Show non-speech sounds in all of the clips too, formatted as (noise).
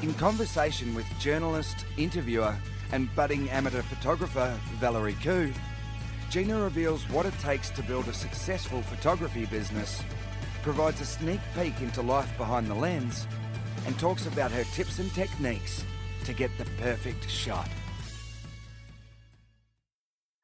In conversation with journalist, interviewer, and budding amateur photographer Valerie Khoo, Gina reveals what it takes to build a successful photography business, provides a sneak peek into life behind the lens, and talks about her tips and techniques to get the perfect shot.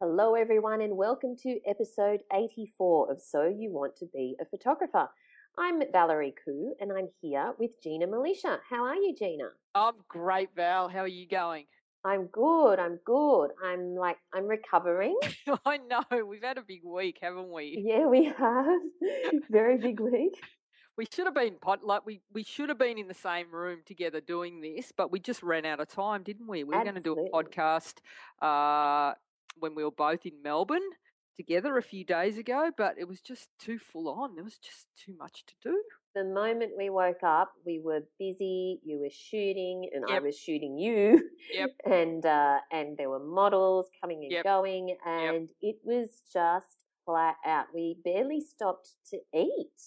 Hello, everyone, and welcome to episode 84 of So You Want to Be a Photographer. I'm Valerie Khoo and I'm here with Gina Milicia. How are you, Gina? I'm great, Val. How are you going? I'm good. I'm good. I'm like I'm recovering. (laughs) I know we've had a big week, haven't we? Yeah, we have. (laughs) Very big week. (laughs) We should have been pot like we we should have been in the same room together doing this, but we just ran out of time, didn't we? We were going to do a podcast uh, when we were both in Melbourne together a few days ago, but it was just too full on. There was just too much to do. The moment we woke up, we were busy. You were shooting, and I was shooting you. Yep. (laughs) And uh, and there were models coming and Yep. going, and it was just flat out. We barely stopped to eat.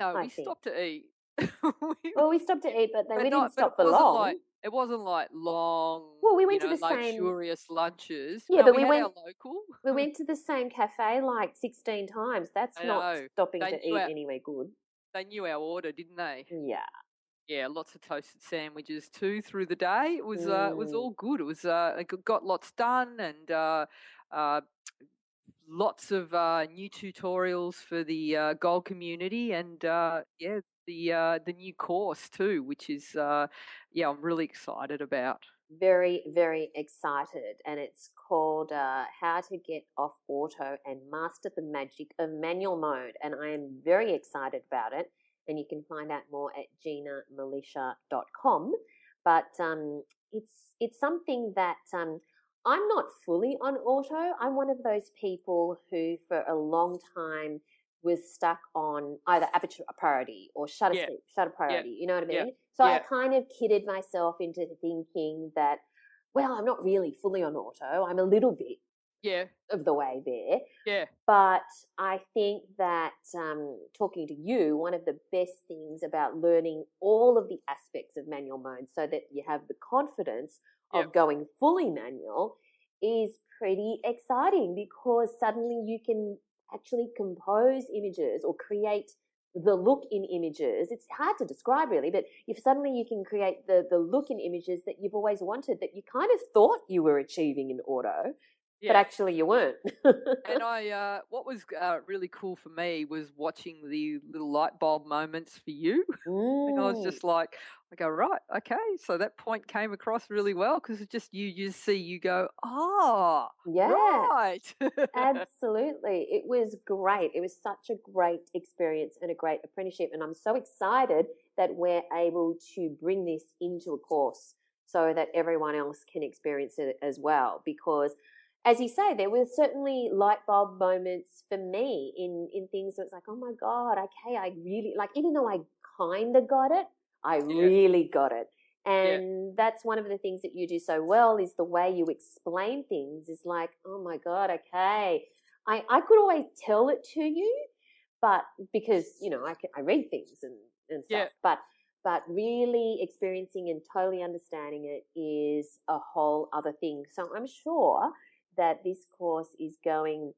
No, I we think. stopped to eat. (laughs) We- Well, we stopped to eat, but then but we not- didn't stop for long. Like, it wasn't like long. Well, we went you to know, the same- luxurious lunches. Yeah, No, but we had went- local. We (laughs) went to the same cafe like 16 times. That's I not know. stopping They to eat our- anywhere good. They knew our order, didn't they? Yeah. yeah, lots of toasted sandwiches too through the day. It was uh, it was Mm. all good. It was uh, got- got lots done and uh, uh, lots of uh, new tutorials for the uh, gold community and uh, yeah, the uh, the new course too, which is uh, yeah, I'm really excited about. Very, very excited. And it's called uh, How to Get Off Auto and Master the Magic of Manual Mode. And I am very excited about it. And you can find out more at ginamilicia.com. But um, it's, it's something that um, I'm not fully on auto. I'm one of those people who, for a long time, was stuck on either aperture priority or shutter Yeah. speed, shutter priority. You know what I mean? Yeah. So I kind of kidded myself into thinking that, well, I'm not really fully on auto. I'm a little bit Yeah, of the way there. yeah, But I think that um, talking to you, one of the best things about learning all of the aspects of manual mode so that you have the confidence of going fully manual is pretty exciting because suddenly you can actually compose images or create the look in images. It's hard to describe really, but if suddenly you can create the, the look in images that you've always wanted that you kind of thought you were achieving in auto, yeah. but actually you weren't. and (laughs) I, uh, what was uh, really cool for me was watching the little light bulb moments for you. (laughs) And I was Mm. just like, I go, right, okay. So that point came across really well because it's just you, you just see, you go, ah, yeah, right. (laughs) absolutely. It was great. It was such a great experience and a great apprenticeship. And I'm so excited that we're able to bring this into a course so that everyone else can experience it as well. Because as you say, there were certainly light bulb moments for me in, in things that was like, oh my God, okay, I really like, even though I kind of got it, I really got it. And that's one of the things that you do so well is the way you explain things is like, oh my God, okay. I, I could always tell it to you, but because, you know, I, can, I read things and, and stuff, Yeah. but, but really experiencing and totally understanding it is a whole other thing. So I'm sure that this course is going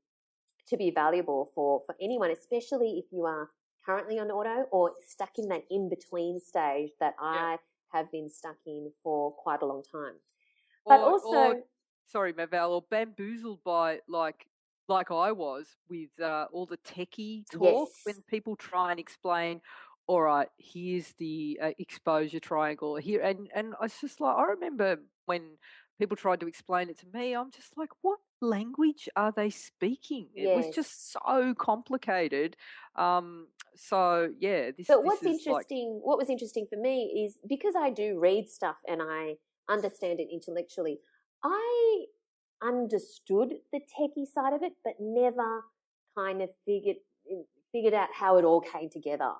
to be valuable for, for anyone, especially if you are currently on auto or stuck in that in between stage that I have been stuck in for quite a long time. But Or- also, or- sorry, Maval, or bamboozled by like like I was with uh, all the techie talk when people try and explain. All right, here's the uh, exposure triangle here, and and I was just like, I remember when people tried to explain it to me, I'm just like, what language are they speaking? It yes. was just so complicated. Um, so yeah, this. But what's interesting? Like... What was interesting for me is because I do read stuff and I understand it intellectually. I understood the techie side of it, but never kind of figured figured out how it all came together.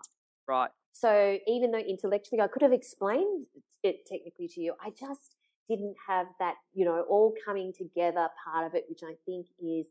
Right. So even though intellectually I could have explained it technically to you, I just didn't have that, you know, all coming together part of it, which I think is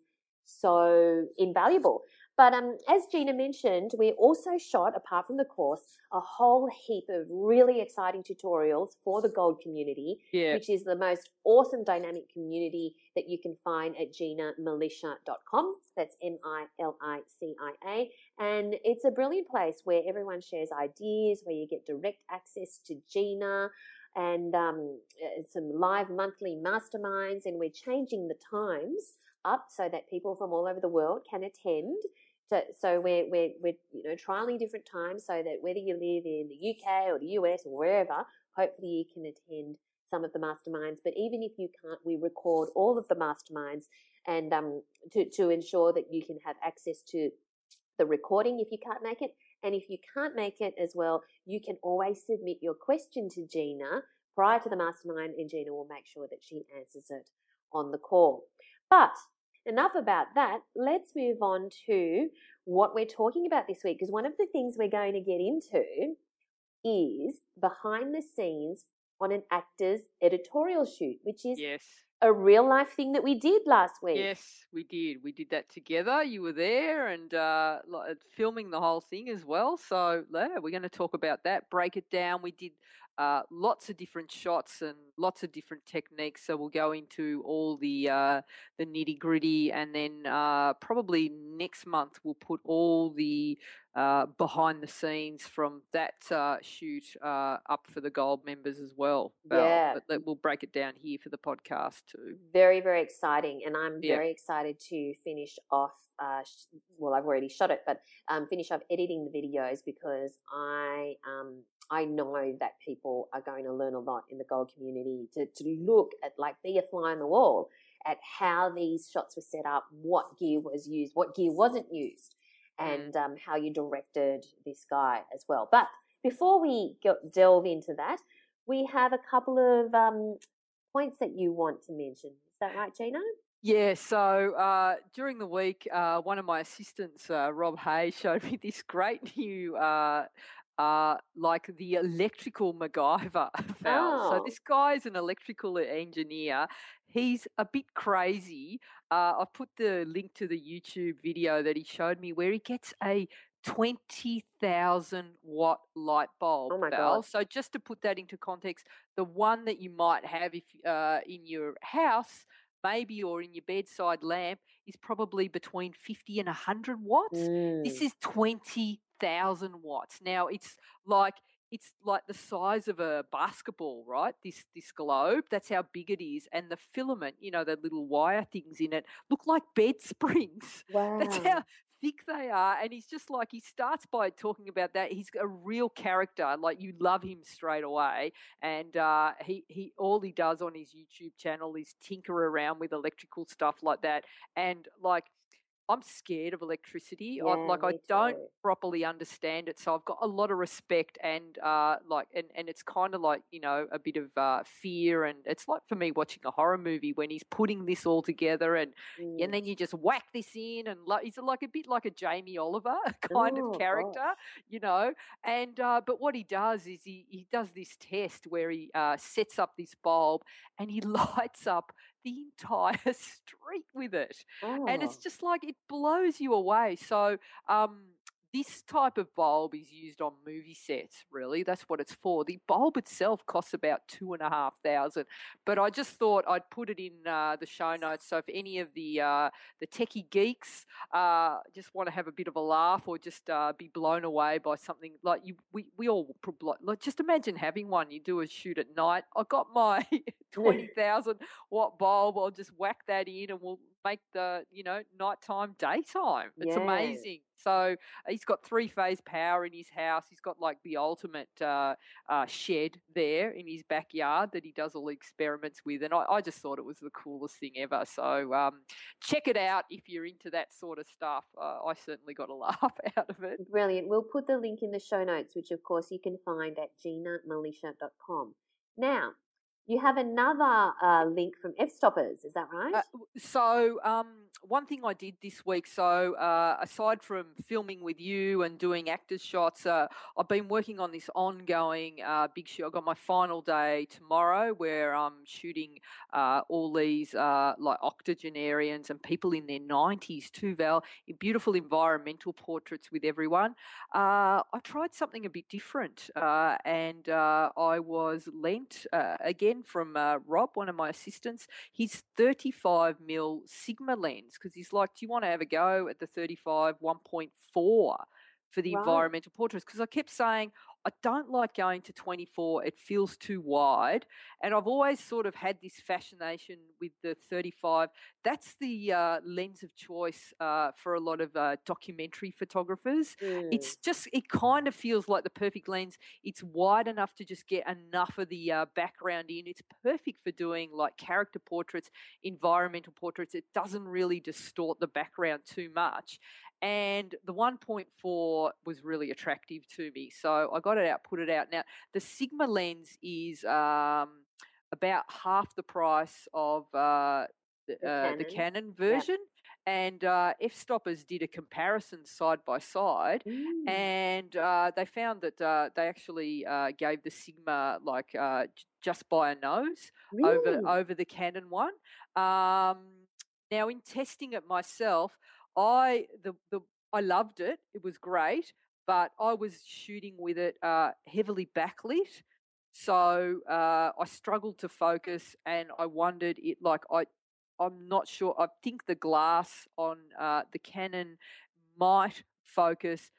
so invaluable. But um, as Gina mentioned, we also shot, apart from the course, a whole heap of really exciting tutorials for the gold community, yeah. which is the most awesome dynamic community that you can find at ginamilicia.com. That's M-I-L-I-C-I-A. And it's a brilliant place where everyone shares ideas, where you get direct access to Gina, and um, uh, some live monthly masterminds, and we're changing the times up so that people from all over the world can attend. So, so we're, we're, we're you know trialing different times so that whether you live in the UK or the US or wherever, hopefully you can attend some of the masterminds. But even if you can't, we record all of the masterminds and um, to to ensure that you can have access to the recording if you can't make it. And if you can't make it as well, you can always submit your question to Gina prior to the mastermind, and Gina will make sure that she answers it on the call. But enough about that. Let's move on to what we're talking about this week, because one of the things we're going to get into is behind the scenes on an actor's editorial shoot, which is yes a real life thing that we did last week. Yes, we did. We did that together. You were there and uh, filming the whole thing as well. So yeah, we're going to talk about that, break it down. We did uh, lots of different shots and lots of different techniques. So we'll go into all the uh, the nitty gritty, and then uh, probably next month we'll put all the uh, behind the scenes from that uh, shoot uh, up for the gold members as well. Yeah, but we'll break it down here for the podcast too. Very very exciting, and I'm yeah. very excited to finish off. Well, I've already shot it, but um, finish off editing the videos because I um, I know that people are going to learn a lot in the gold community to, to look at, like, be a fly on the wall at how these shots were set up, what gear was used, what gear wasn't used, mm. and um, how you directed this guy as well. But before we go, delve into that, we have a couple of um, points that you want to mention. Is that right, Gina? Yeah, so uh, during the week, uh, one of my assistants, uh, Rob Hayes, (laughs) showed me this great new uh, like the electrical (laughs) MacGyver, Val. Oh. So this guy is an electrical engineer. He's a bit crazy. Uh, I've put the link to the YouTube video that he showed me where he gets a 20,000 watt light bulb. Oh my Val. God. So just to put that into context, the one that you might have if uh, in your house maybe or in your bedside lamp is probably between 50 and 100 watts. Mm. This is 20 thousand watts. Now it's like it's like the size of a basketball, right? This this globe. That's how big it is, and the filament, you know, the little wire things in it, look like (laughs) bed springs. Wow. That's how thick they are. And he's just like he starts by talking about that. He's a real character. Like you love him straight away. And uh, he he all he does on his YouTube channel is tinker around with electrical stuff like that. And like I'm scared of electricity. Yeah, I, like I don't properly understand it, so I've got a lot of respect and uh, like and and it's kind of like you know a bit of uh, fear and it's like for me watching a horror movie when he's putting this all together and mm. and then you just whack this in and like he's like a bit like a Jamie Oliver (laughs) kind Ooh, of character, you know. And uh, but what he does is he he does this test where he uh, sets up this bulb and he (laughs) lights up the entire (laughs) street with it. Oh. And it's oh. just like it blows you away. So, um, this type of bulb is used on movie sets, really. That's what it's for. The bulb itself costs about two and a half thousand, but I just thought I'd put it in uh, the show notes. So if any of the uh, the techie geeks uh, just want to have a bit of a laugh or just uh, be blown away by something like you, we we all like just imagine having one. You do a shoot at night. I got my (laughs) twenty thousand watt bulb. I'll just whack that in, and we'll make the you know nighttime daytime. It's yeah. amazing. So he's got three phase power in his house. He's got like the ultimate uh, uh, shed there in his backyard that he does all the experiments with, and I, I just thought it was the coolest thing ever. So um, check it out if you're into that sort of stuff. Uh, I certainly got a (laughs) laugh out of it. Brilliant. We'll put the link in the show notes, which of course you can find at ginamilicia.com. Now, you have another uh, link from Fstoppers, is that right? Uh, so, um, one thing I did this week, so uh, aside from filming with you and doing actors shots, uh, I've been working on this ongoing uh, big shoot. I've got my final day tomorrow where I'm shooting uh, all these like octogenarians and people in their 90s too, Val, in beautiful environmental portraits with everyone. I tried something a bit different and I was lent again from uh, Rob, one of my assistants, his 35 mil Sigma lens because he's like, "Do you want to have a go at the 35 1.4 for the environmental portraits?" Because I kept saying, I don't like going to 24. It feels too wide. And I've always sort of had this fascination with the 35. That's the uh, lens of choice uh, for a lot of uh, documentary photographers. Mm. It's just, it kind of feels like the perfect lens. It's wide enough to just get enough of the uh, background in. It's perfect for doing like character portraits, environmental portraits. It doesn't really distort the background too much and the 1.4 was really attractive to me. So I got it out, put it out. Now, the Sigma lens is um, about half the price of uh, the, the, uh, Canon. the, Canon. version. Yeah. And uh, Fstoppers did a comparison side by side, mm. and uh, they found that uh, they actually uh, gave the Sigma like just by a nose over over the Canon one. Um, now, in testing it myself, I the the I loved it. It was great, but I was shooting with it uh, heavily backlit, so uh, I struggled to focus, and I wondered it like I. I'm not sure. I think the glass on uh, the Canon might focus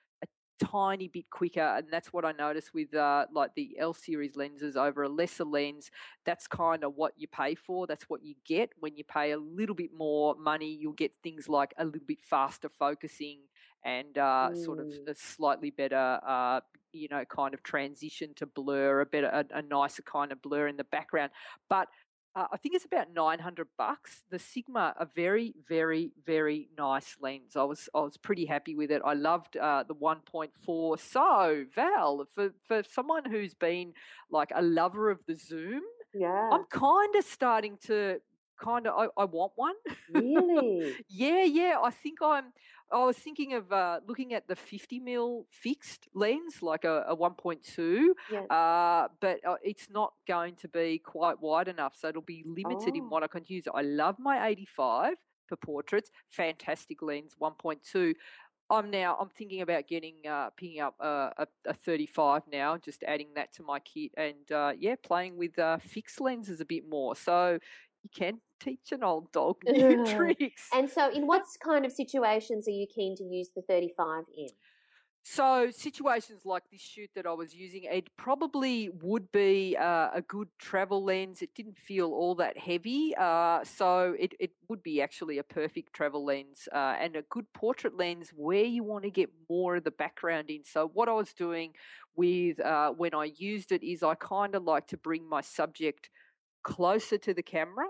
tiny bit quicker, and that's what I noticed with uh, like the L series lenses over a lesser lens. That's kind of what you pay for. That's what you get when you pay a little bit more money. You'll get things like a little bit faster focusing and uh, mm. sort of mm. a slightly better, uh, you know, kind of transition to blur, a better, a, a nicer kind of blur in the background. But uh, I think it's about 900 bucks. The Sigma, a very, very, very nice lens. I was, I was pretty happy with it. I loved uh, the 1.4. So, Val, for, for someone who's been like a lover of the zoom, yeah, I'm kind of starting to kind of I, I want one. Really? (laughs) yeah, yeah. I think I'm. I was thinking of uh, looking at the 50 mil fixed lens, like a, a 1.2, yeah. uh, but uh, it's not going to be quite wide enough, so it'll be limited oh. in what I can use. I love my 85 for portraits, fantastic lens, 1.2. I'm now I'm thinking about getting uh, picking up a, a, a, 35 now, just adding that to my kit, and uh, yeah, playing with uh, fixed lenses a bit more. So you can teach an old dog (laughs) new (laughs) tricks. And so, in what kind of situations are you keen to use the 35 in? So, situations like this shoot that I was using, it probably would be uh, a good travel lens. It didn't feel all that heavy. Uh, so, it, it would be actually a perfect travel lens uh, and a good portrait lens where you want to get more of the background in. So, what I was doing with uh, when I used it is I kind of like to bring my subject closer to the camera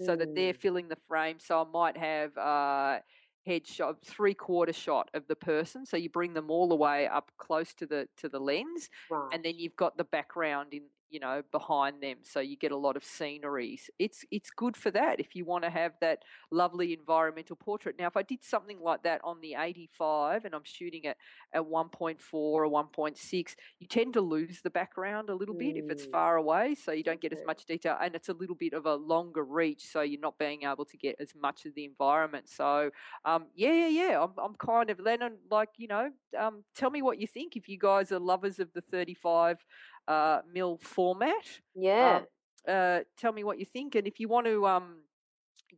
so mm. that they're mm. filling the frame. So I might have a head shot, three quarter shot of the person. So you bring them all the way up close to the to the lens, right. and then you've got the background in you know behind them so you get a lot of sceneries it's it's good for that if you want to have that lovely environmental portrait now if i did something like that on the 85 and i'm shooting it at 1.4 or 1.6 you tend to lose the background a little mm. bit if it's mm. far away so you don't get as much detail and it's a little bit of a longer reach so you're not being able to get as much of the environment so um, yeah yeah yeah I'm, I'm kind of lennon like you know um, tell me what you think if you guys are lovers of the 35 uh, mill format. Yeah. Um, uh, tell me what you think. And if you want to um,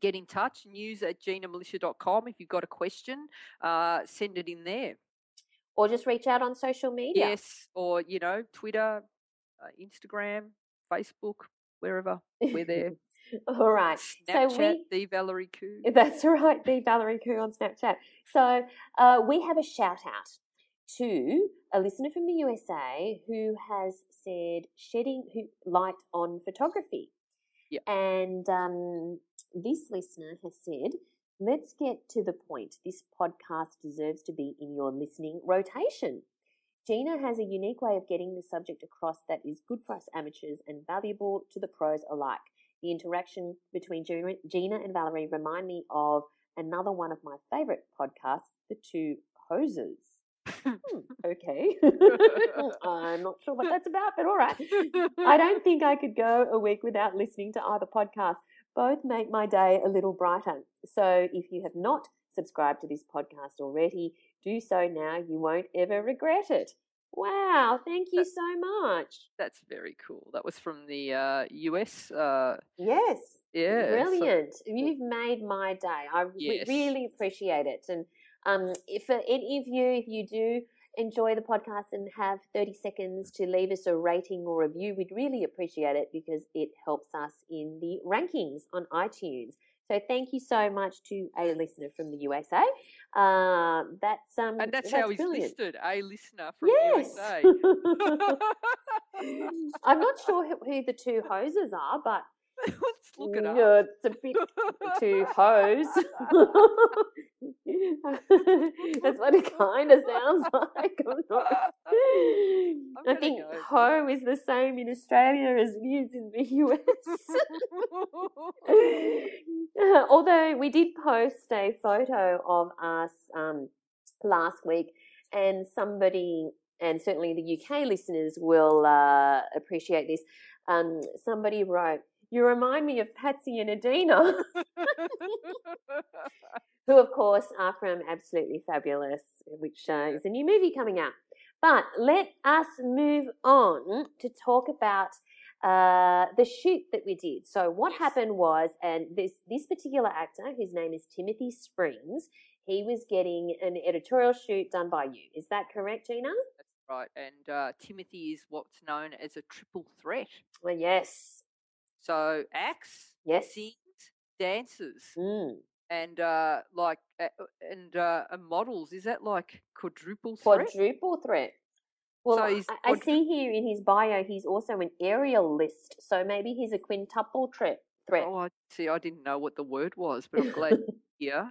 get in touch, news at ginamilicia.com. If you've got a question, uh, send it in there. Or just reach out on social media. Yes, or, you know, Twitter, uh, Instagram, Facebook, wherever. We're there. (laughs) All right. Snapchat, so we, the Valerie Khoo. (laughs) That's right, the Valerie Khoo on Snapchat. So uh, we have a shout out to a listener from the USA who has said shedding light on photography. Yeah. And um, this listener has said, let's get to the point. This podcast deserves to be in your listening rotation. Gina has a unique way of getting the subject across that is good for us amateurs and valuable to the pros alike. The interaction between Gina and Valerie remind me of another one of my favorite podcasts, The Two Hoses. Hmm, (laughs) okay. (laughs) I'm not sure what that's about, but all right. I don't think I could go a week without listening to either podcast. Both make my day a little brighter. So if you have not subscribed to this podcast already, do so now. You won't ever regret it. Wow, thank you so much. That's very cool. That was from the uh, US. Uh, yes. Yeah. Brilliant. So, You've made my day. I yes. really appreciate it. And um, if for any of you, if you do enjoy the podcast and have 30 seconds to leave us a rating or review, we'd really appreciate it because it helps us in the rankings on iTunes. So thank you so much to a listener from the USA. Uh, that's um, and that's, that's how he's brilliant. listed a listener from yes. the USA. (laughs) (laughs) I'm not sure who the two hoses are, but (laughs) Let's look it up. Yeah, it's a bit too hose. (laughs) That's what it (laughs) kind of sounds like. i think go. hoe is the same in Australia as it is in the US. Although we did post a photo of us um, last week, and somebody, and certainly the UK listeners will uh, appreciate this. Um, somebody wrote, you remind me of Patsy and Edina, (laughs) who, of course, are from Absolutely Fabulous, which uh, is a new movie coming out. But let us move on to talk about uh, the shoot that we did. So what happened was, and this this particular actor, whose name is Timothy Springs, he was getting an editorial shoot done by you. Is that correct, Gina? That's right. And uh, Timothy is what's known as a triple threat. Well, yes. So acts, yes, sings, dances, mm. and uh, like uh, and uh, models. Is that like quadruple threat? Quadruple threat. Well, so I, I, see here in his bio he's also an aerialist, so maybe he's a quintuple threat. Threat. Oh, I see. I didn't know what the word was, but I'm glad. (laughs) yeah.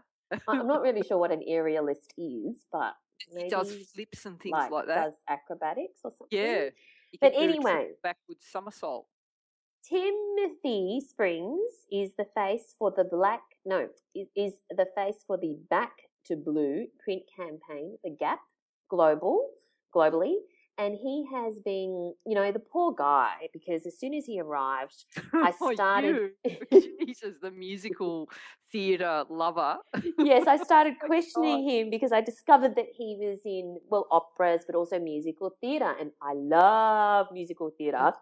I'm not really sure what an aerialist is, but (laughs) he does flips and things like, like that. Does acrobatics or something? Yeah. But anyway, backwards somersault. Timothy Springs is the face for the black, no, is the face for the Back to Blue print campaign for Gap Global, globally. And he has been, you know, the poor guy, because as soon as he arrived, (laughs) I oh, started. (laughs) Jesus, the musical theatre lover. yes, I started (laughs) oh questioning him because I discovered that he was in, well, operas, but also musical theatre. And I love musical theatre.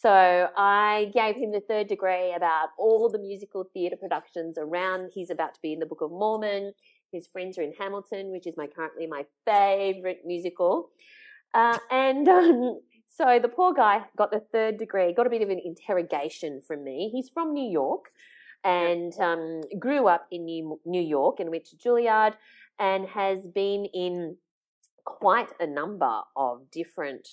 So I gave him the third degree about all the musical theatre productions around. He's about to be in the Book of Mormon. His friends are in Hamilton, which is my currently my favourite musical. Uh, and (laughs) um, so the poor guy got the third degree, got a bit of an interrogation from me. He's from New York and um, grew up in New, New York and went to Juilliard and has been in quite a number of different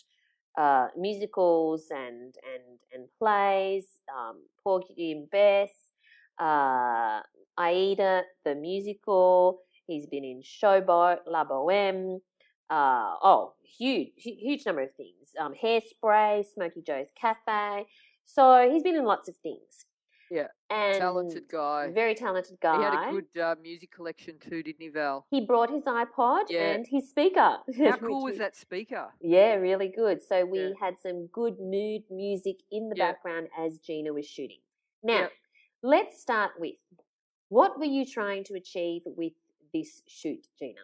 uh, musicals and and and plays, um, Porgy and Bess, uh, Aida the musical. He's been in Showboat, La Boheme. Uh, oh, huge, huge number of things. Um, Hairspray, Smokey Joe's Cafe. So he's been in lots of things. Yeah. And talented guy. Very talented guy. He had a good uh, music collection too, didn't he, Val? He brought his iPod yeah. and his speaker. (laughs) How cool was that speaker? Yeah, really good. So we yeah. had some good mood music in the yeah. background as Gina was shooting. Now, let's start with what were you trying to achieve with this shoot, Gina?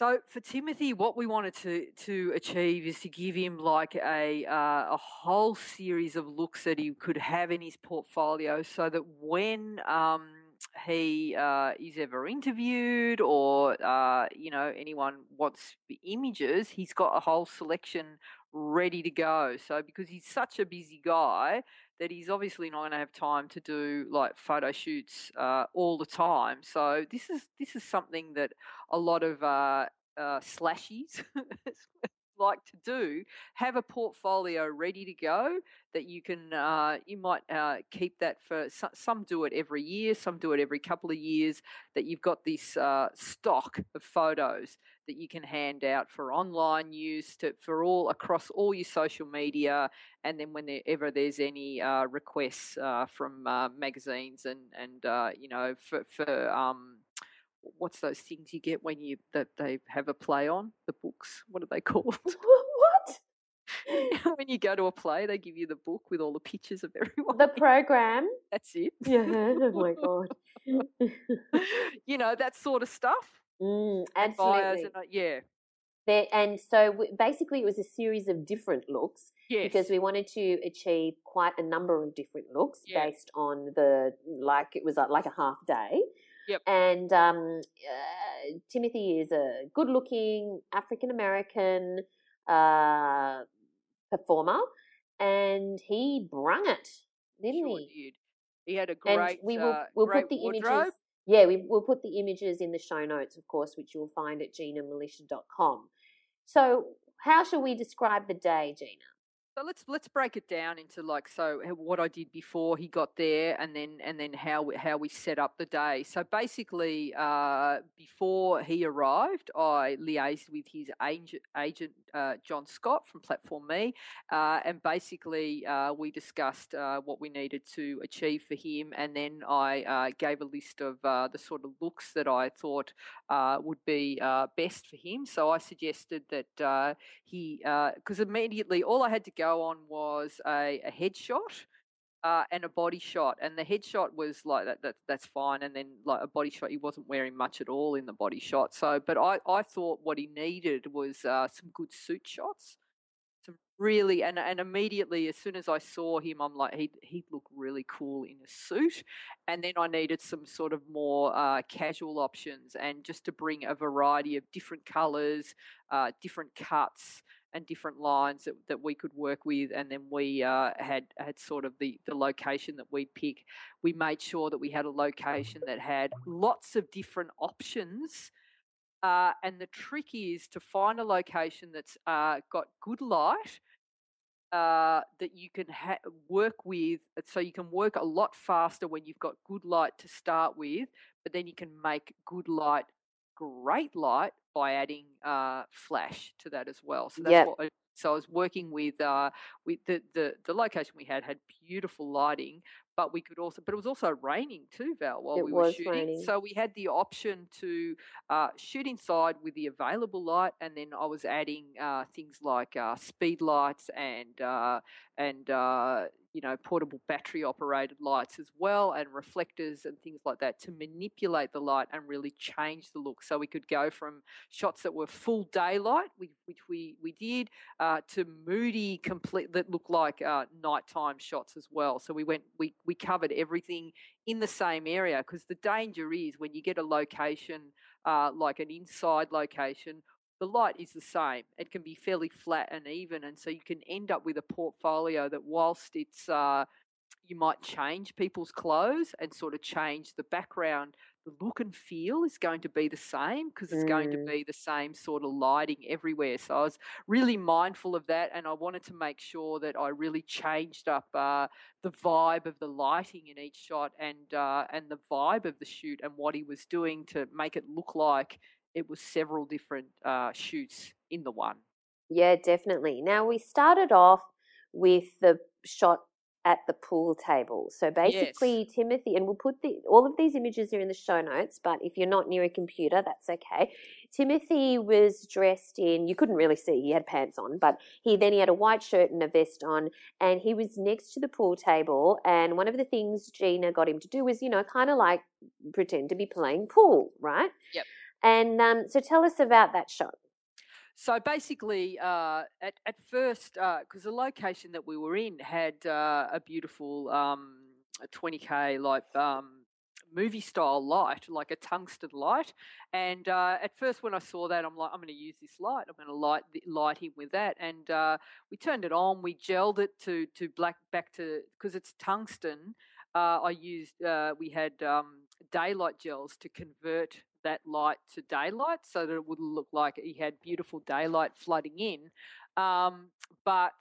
So for Timothy, what we wanted to to achieve is to give him like a uh, a whole series of looks that he could have in his portfolio, so that when um, he uh, is ever interviewed or uh, you know anyone wants images, he's got a whole selection ready to go. So because he's such a busy guy that he's obviously not going to have time to do like photo shoots uh, all the time. So this is this is something that a lot of uh, uh, slashies (laughs) like to do, have a portfolio ready to go that you can, uh, you might uh, keep that for, some do it every year, some do it every couple of years, that you've got this uh, stock of photos that you can hand out for online use to, for all across all your social media. And then whenever there's any uh, requests uh, from uh, magazines and, and you know, for, for um, what's those things you get when you that they have a play on the books? What are they (laughs) called? (laughs) what? when you go to a play, they give you the book with all the pictures of (laughs) everyone. The program. That's it. Yeah. Oh my god. you know that sort of stuff. Mm, absolutely. And, uh, yeah. There, and so basically, it was a series of different looks yes. because we wanted to achieve quite a number of different looks based on the like it was like a half day. Yep. And um, uh, Timothy is a good looking African American uh, performer, and he brung it, didn't sure he? Did. He had a great. And we will uh, we'll put the wardrobe. images. Yeah, we will put the images in the show notes, of course, which you'll find at ginamilicia.com. So, how shall we describe the day, Gina? So let's let's break it down into like so what I did before he got there, and then and then how we, how we set up the day. So basically, uh, before he arrived, I liaised with his agent, agent uh, John Scott from Platform Me, uh, and basically uh, we discussed uh, what we needed to achieve for him, and then I gave a list of the sort of looks that I thought would be best for him. So I suggested that he because immediately all I had to go on was a, a headshot. Uh, and a body shot, and the headshot was like that, that. That's fine, and then like a body shot, he wasn't wearing much at all in the body shot. So, but I, I thought what he needed was uh, some good suit shots, some really, and and immediately as soon as I saw him, I'm like he he'd look really cool in a suit, and then I needed some sort of more uh, casual options, and just to bring a variety of different colors, uh, different cuts and different lines that, that we could work with and then we uh, had had sort of the the location that we'd pick. We made sure that we had a location that had lots of different options uh, and the trick is to find a location that's uh, got good light uh, that you can ha- work with so you can work a lot faster when you've got good light to start with but then you can make good light great light by adding uh, flash to that as well. So that's yep. what. I, so I was working with uh, with the, the the location we had had beautiful lighting, but we could also, but it was also raining too, Val, while it we were shooting. Raining. So we had the option to uh, shoot inside with the available light, and then I was adding uh, things like uh, speed lights and uh, and uh, you know, portable battery operated lights as well and reflectors and things like that to manipulate the light and really change the look. So we could go from shots that were full daylight, which, we, we did, uh, to moody, complete that looked like uh, nighttime shots as well. So we went, we, we covered everything in the same area because the danger is when you get a location uh, like an inside location the light is the same. It can be fairly flat and even, and so you can end up with a portfolio that, whilst it's uh, you might change people's clothes and sort of change the background, the look and feel is going to be the same because it's mm. going to mm. be the same sort of lighting everywhere. So I was really mindful of that, and I wanted to make sure that I really changed up uh, the vibe of the lighting in each shot and uh, and the vibe of the shoot and what he was doing to make it look like it was several different uh, shoots in the one. Yeah, definitely. Now we started off with the shot at the pool table. So basically, yes. Timothy, and we'll put the all of these images are in the show notes. But if you're not near a computer, that's okay. Timothy was dressed in you couldn't really see he had pants on, but he then he had a white shirt and a vest on, and he was next to the pool table. And one of the things Gina got him to do was you know kind of like pretend to be playing pool, right? Yep. And um, so tell us about that shot. So basically, uh, at, at first, because uh, the location that we were in had uh, a beautiful um, 20k like um, movie style light, like a tungsten light. And uh, at first, when I saw that, I'm like, I'm going to use this light. I'm going to light light him with that. And uh, we turned it on. We gelled it to to black back to because it's tungsten. Uh, I used uh, we had um, daylight gels to convert that light to daylight so that it would look like he had beautiful daylight flooding in. Um, but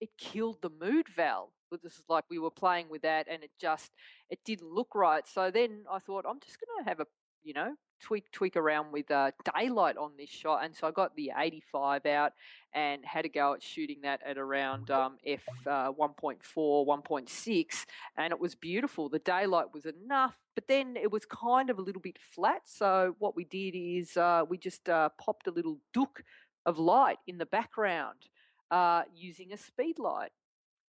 it killed the mood, Val. This is like we were playing with that, and it just it didn't look right. So then I thought I'm just to have a you know tweak tweak around with uh, daylight on this shot, and so I got the 85 out and had a go at shooting that at around um, f uh, 1.4, 1.6, and it was beautiful. The daylight was enough, but then it was kind of a little bit flat. So what we did is uh, we just uh, popped a little dook of light in the background uh, using a speed light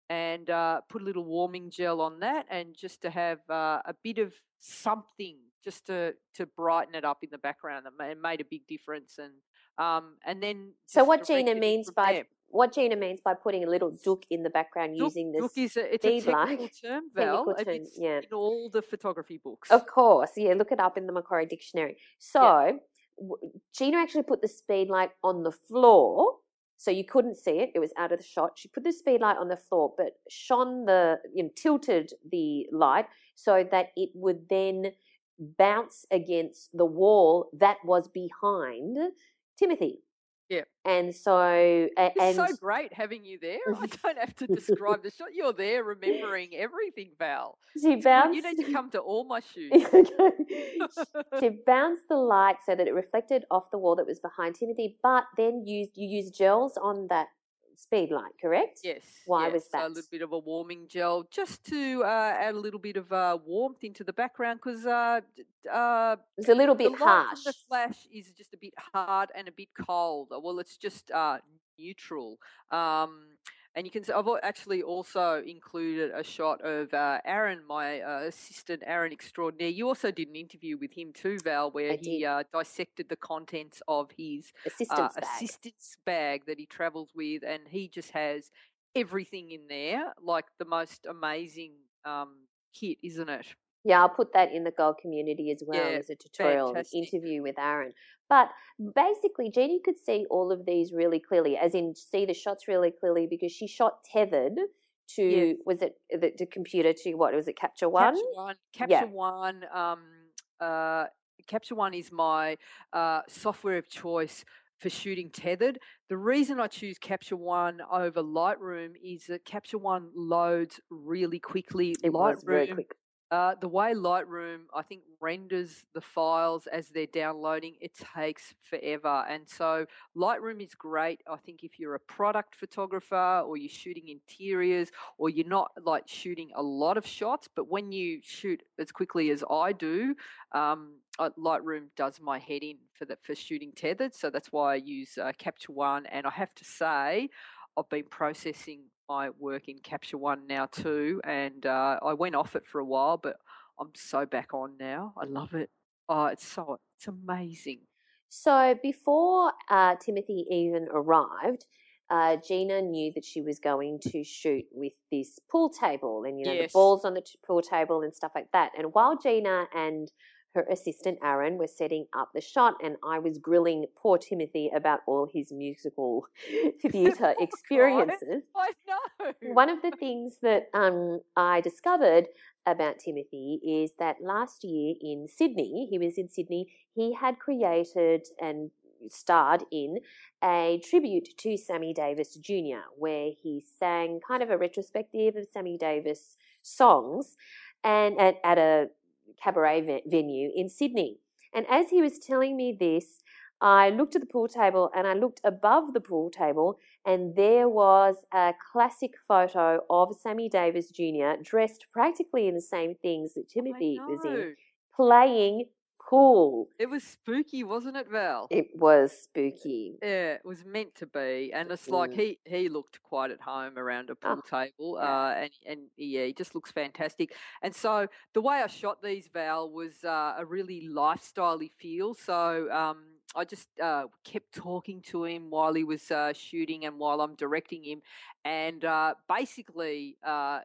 and uh, put a little warming gel on that and just to have uh, a bit of something just to to brighten it up in the background it made a big difference and um and then so what gina means by there. what gina means by putting a little dook in the background dook, using this dook is a, it's a technical term (laughs) val technical term, yeah. in all the photography books of course yeah look it up in the macquarie dictionary so yeah. Gina actually put the speed light on the floor so you couldn't see it. It was out of the shot. She put the speed light on the floor, but shone the, you know, tilted the light so that it would then bounce against the wall that was behind Timothy. Yeah. And so, uh, it's and so great having you there. (laughs) I (laughs) don't have to describe the shot. You're there remembering everything, Val. She bounced. You need to come to all my (laughs) shoots. she bounced the light so that it reflected off the wall that was behind Timothy, but then used you used gels on that speed light, correct? Yes. Why yes. was that? A little bit of a warming gel just to uh, add a little bit of uh, warmth into the background because uh, uh, it's a little bit the harsh. The flash is just a bit hard and a bit cold. Well, it's just uh, neutral. Um, and you can see I've actually also included a shot of uh, Aaron, my uh, assistant, Aaron extraordinaire. You also did an interview with him too, Val, where I he uh, dissected the contents of his assistance, bag. assistance bag that he travels with, and he just has everything in there, like the most amazing um, kit, isn't it? Yeah, I'll put that in the Gold community as well yeah, as a tutorial interview with Aaron. But basically, Jeannie could see all of these really clearly, as in see the shots really clearly because she shot tethered to yes. was it the, the, computer to what was it Capture One? Capture One. Capture yeah. One. Um, uh, Capture One is my uh, software of choice for shooting tethered. The reason I choose Capture One over Lightroom is that Capture One loads really quickly. It Lightroom quick. Uh, the way Lightroom, I think, renders the files as they're downloading, it takes forever. And so Lightroom is great, I think, if you're a product photographer or you're shooting interiors or you're not like shooting a lot of shots. But when you shoot as quickly as I do, um, Lightroom does my head in for for shooting tethered. So that's why I use uh, Capture One. And I have to say, I've been processing my work in Capture One now too, and uh, I went off it for a while, but I'm so back on now. I love it. Oh, it's so it's amazing. So before uh, Timothy even arrived, uh, Gina knew that she was going to shoot with this pool table and you know yes. the balls on the pool table and stuff like that. And while Gina and her assistant Aaron was setting up the shot, and I was grilling poor Timothy about all his musical (laughs) (laughs) theatre oh, experiences. (laughs) I know. One of the things that um, I discovered about Timothy is that last year in Sydney, he was in Sydney, he had created and starred in a tribute to Sammy Davis Jr., where he sang kind of a retrospective of Sammy Davis songs and at, at a cabaret venue in Sydney. And as he was telling me this, I looked at the pool table and I looked above the pool table, and there was a classic photo of Sammy Davis Jr. dressed practically in the same things that oh Timothy was in, playing cool. It was spooky, wasn't it, Val? It was spooky. Yeah, it was meant to be, and it's like mm. he he looked quite at home around a pool oh, table, yeah. uh, and and yeah, he just looks fantastic. And so the way I shot these, Val, was uh, a really lifestyley feel. So. Um, I just uh, kept talking to him while he was uh, shooting and while I'm directing him, and uh, basically uh,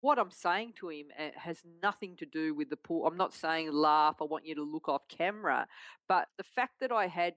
what I'm saying to him eh, has nothing to do with the pool. I'm not saying laugh. I want you to look off camera, but the fact that I had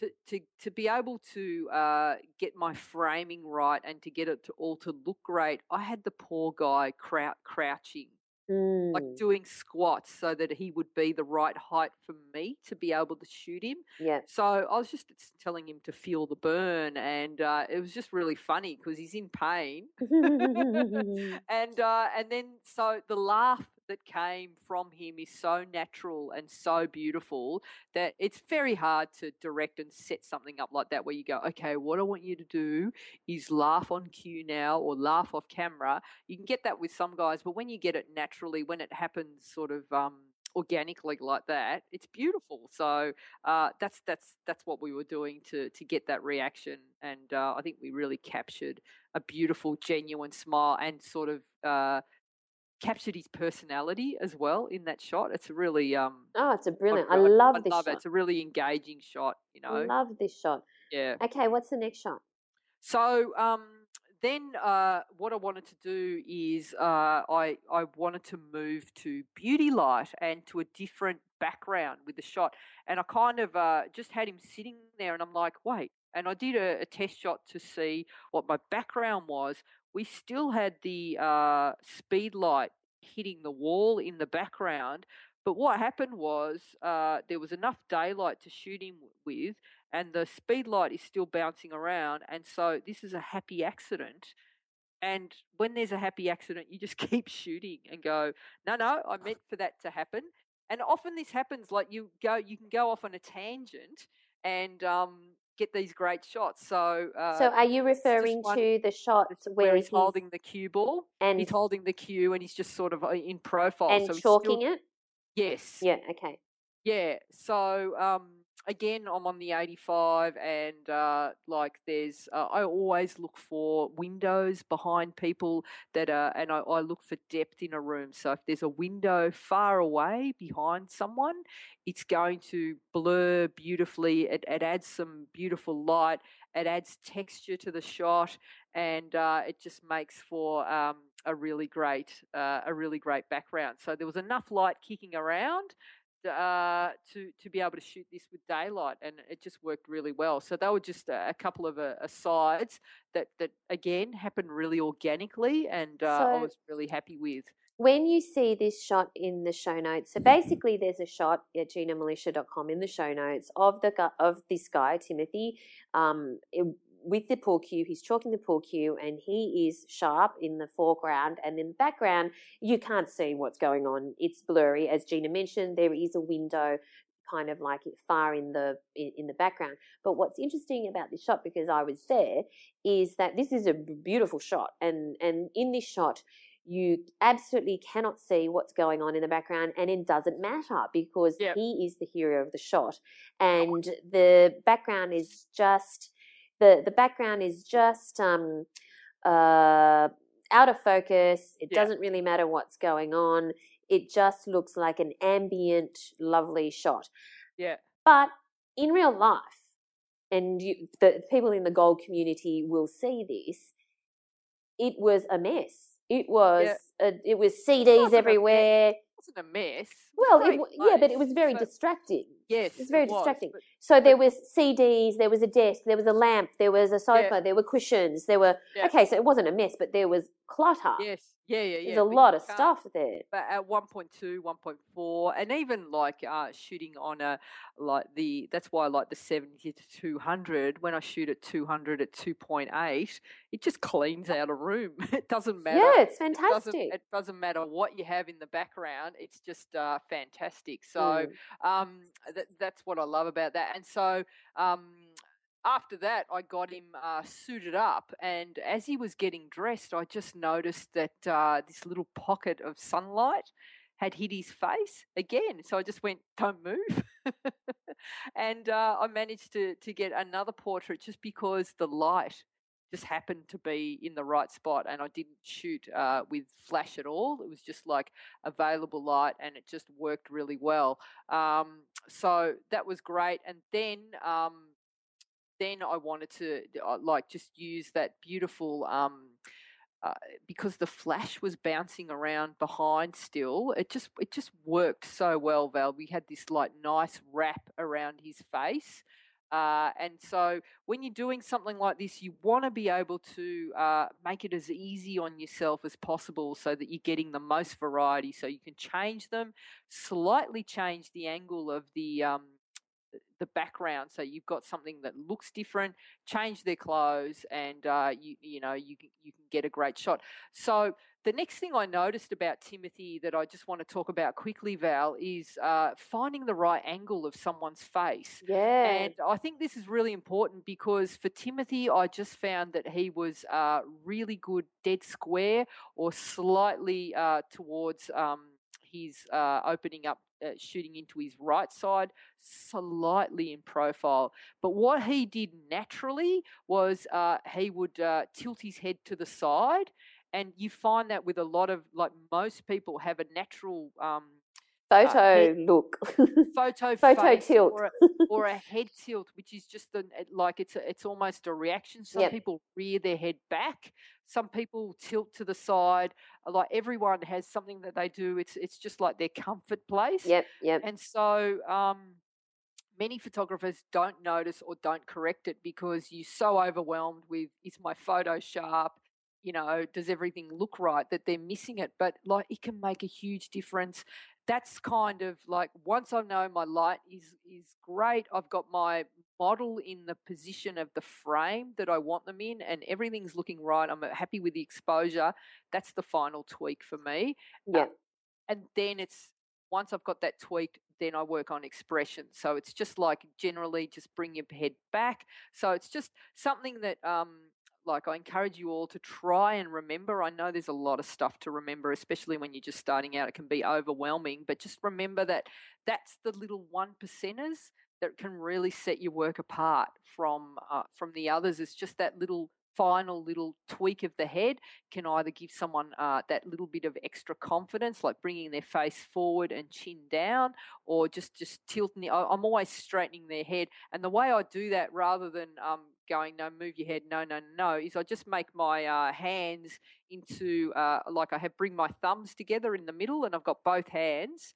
to to to be able to uh, get my framing right and to get it to all to look great, I had the poor guy crou- crouching Mm. like doing squats so that he would be the right height for me to be able to shoot him. Yeah. So I was just telling him to feel the burn, and uh, it was just really funny because he's in pain, (laughs) (laughs) and uh, and then so the laugh that came from him is so natural and so beautiful that it's very hard to direct and set something up like that where you go, okay, what I want you to do is laugh on cue now or laugh off camera. You can get that with some guys, but when you get it naturally, when it happens sort of um, organically like that, it's beautiful. So uh, that's that's that's what we were doing to to get that reaction, and uh, I think we really captured a beautiful, genuine smile and sort of uh, captured his personality as well in that shot. It's a really um Oh, it's a brilliant. I, I love I this love shot. It. It's a really engaging shot, you know. I love this shot. Yeah. Okay, what's the next shot? So um then uh, what I wanted to do is uh, I I wanted to move to beauty light and to a different background with the shot, and I kind of uh, just had him sitting there, and I'm like, wait, and I did a, a, test shot to see what my background was, we still had the uh, speed light hitting the wall in the background. But what happened was uh, there was enough daylight to shoot him with, and the speed light is still bouncing around. And so this is a happy accident. And when there's a happy accident, you just (laughs) keep shooting and go, no, no, I meant for that to happen. And often this happens like you go, you can go off on a tangent and um, get these great shots. So, uh, so are you referring to the shots where, where he's, he's, holding the cue ball and he's holding the cue and he's just sort of uh, in profile and so chalking still, it? Yes. Yeah. Okay. Yeah. So um, again, I'm on the 85, and uh, like there's, uh, I always look for windows behind people that are, and I, I, look for depth in a room. So if there's a window far away behind someone, it's going to blur beautifully. It, it adds some beautiful light. It adds texture to the shot, and uh, it just makes for um, a really great, uh, a really great background. So there was enough light kicking around uh, to to be able to shoot this with daylight, and it just worked really well. So they were just a, a couple of uh, asides that that again happened really organically, and uh, so I was really happy with. When you see this shot in the show notes, so basically there's a shot at ginamilicia.com in the show notes of the of this guy Timothy. Um, with the pool cue, he's chalking the pool cue and he is sharp in the foreground and in the background, you can't see what's going on. It's blurry. As Gina mentioned, there is a window kind of like far in the in, in the background. But what's interesting about this shot, because I was there, is that this is a beautiful shot. And and in this shot, you absolutely cannot see what's going on in the background and it doesn't matter because yep. he is the hero of the shot and the background is just the the background is just um, uh, out of focus. It yeah. doesn't really matter what's going on. It just looks like an ambient, lovely shot. Yeah. But in real life, and you, the people in the gold community will see this. It was a mess. It was yeah. a, it was CDs everywhere wasn't a mess. Well, it, yeah, but it was very distracting. Yes, it's very it distracting. but, so there was CDs, there was a desk, there was a lamp, there was a sofa, yeah. there were cushions, there were yeah. okay. So it wasn't a mess, but there was clutter. Yes, yeah, yeah, yeah. There's a lot of stuff there. But at 1.2, 1.4, and even like uh, shooting on a like the that's why I like the 70 to 200. When I shoot at 200 at 2.8, it just cleans out a room. (laughs) it doesn't matter. Yeah, it's fantastic. It doesn't, it doesn't matter what you have in the background. It's just uh, fantastic. So mm. um, th- that's what I love about that. And so. Um, after that, I got him uh, suited up, and as he was getting dressed, I just noticed that uh, this little pocket of sunlight had hit his face again. So I just went, "Don't move," (laughs) and uh, I managed to to get another portrait just because the light just happened to be in the right spot, and I didn't shoot uh, with flash at all. It was just like available light, and it just worked really well. Um, so that was great, and then. Um, then I wanted to uh, like just use that beautiful um, uh, because the flash was bouncing around behind still, it just it just worked so well, Val. We had this like nice wrap around his face. Uh, and so when you're doing something like this, you want to be able to uh, make it as easy on yourself as possible so that you're getting the most variety. So you can change them, slightly change the angle of the um, the background so you've got something that looks different change their clothes and uh, you you know you you can get a great shot so the next thing I noticed about Timothy that I just want to talk about quickly, Val, is uh, finding the right angle of someone's face. Yeah. And I think this is really important because for Timothy, I just found that he was uh, really good dead square or slightly uh, towards um, his uh, opening up uh, shooting into his right side, slightly in profile. But what he did naturally was uh, he would uh, tilt his head to the side, and you find that with a lot of like most people have a natural um, photo uh, look, (laughs) photo photo tilt, or a, (laughs) or a, head tilt, which is just the, like it's a, it's almost a reaction. Some yep. people rear their head back, some people tilt to the side. Like everyone has something that they do. It's it's just like their comfort place. Yep, yep. And so. Um, many photographers don't notice or don't correct it because you're so overwhelmed with is my photo sharp you know does everything look right that they're missing it but like it can make a huge difference that's kind of like once I know my light is is great, I've got my model in the position of the frame that I want them in, and everything's looking right. I'm uh, happy with the exposure. That's the final tweak for me. Yeah. and then it's once I've got that tweaked, then I work on expression. So it's just like generally just bring your head back. So it's just something that um, like I encourage you all to try and remember. I know there's a lot of stuff to remember, especially when you're just starting out. It can be overwhelming, but just remember that that's the little one percenters that can really set your work apart from uh, from the others. It's just that little final little tweak of the head can either give someone uh, that little bit of extra confidence, like bringing their face forward and chin down, or just just tilting. The, I'm always straightening their head, and the way I do that, rather than um, going, no, move your head, no, no, no, is I just make my uh, hands into uh, like I have bring my thumbs together in the middle, and I've got both hands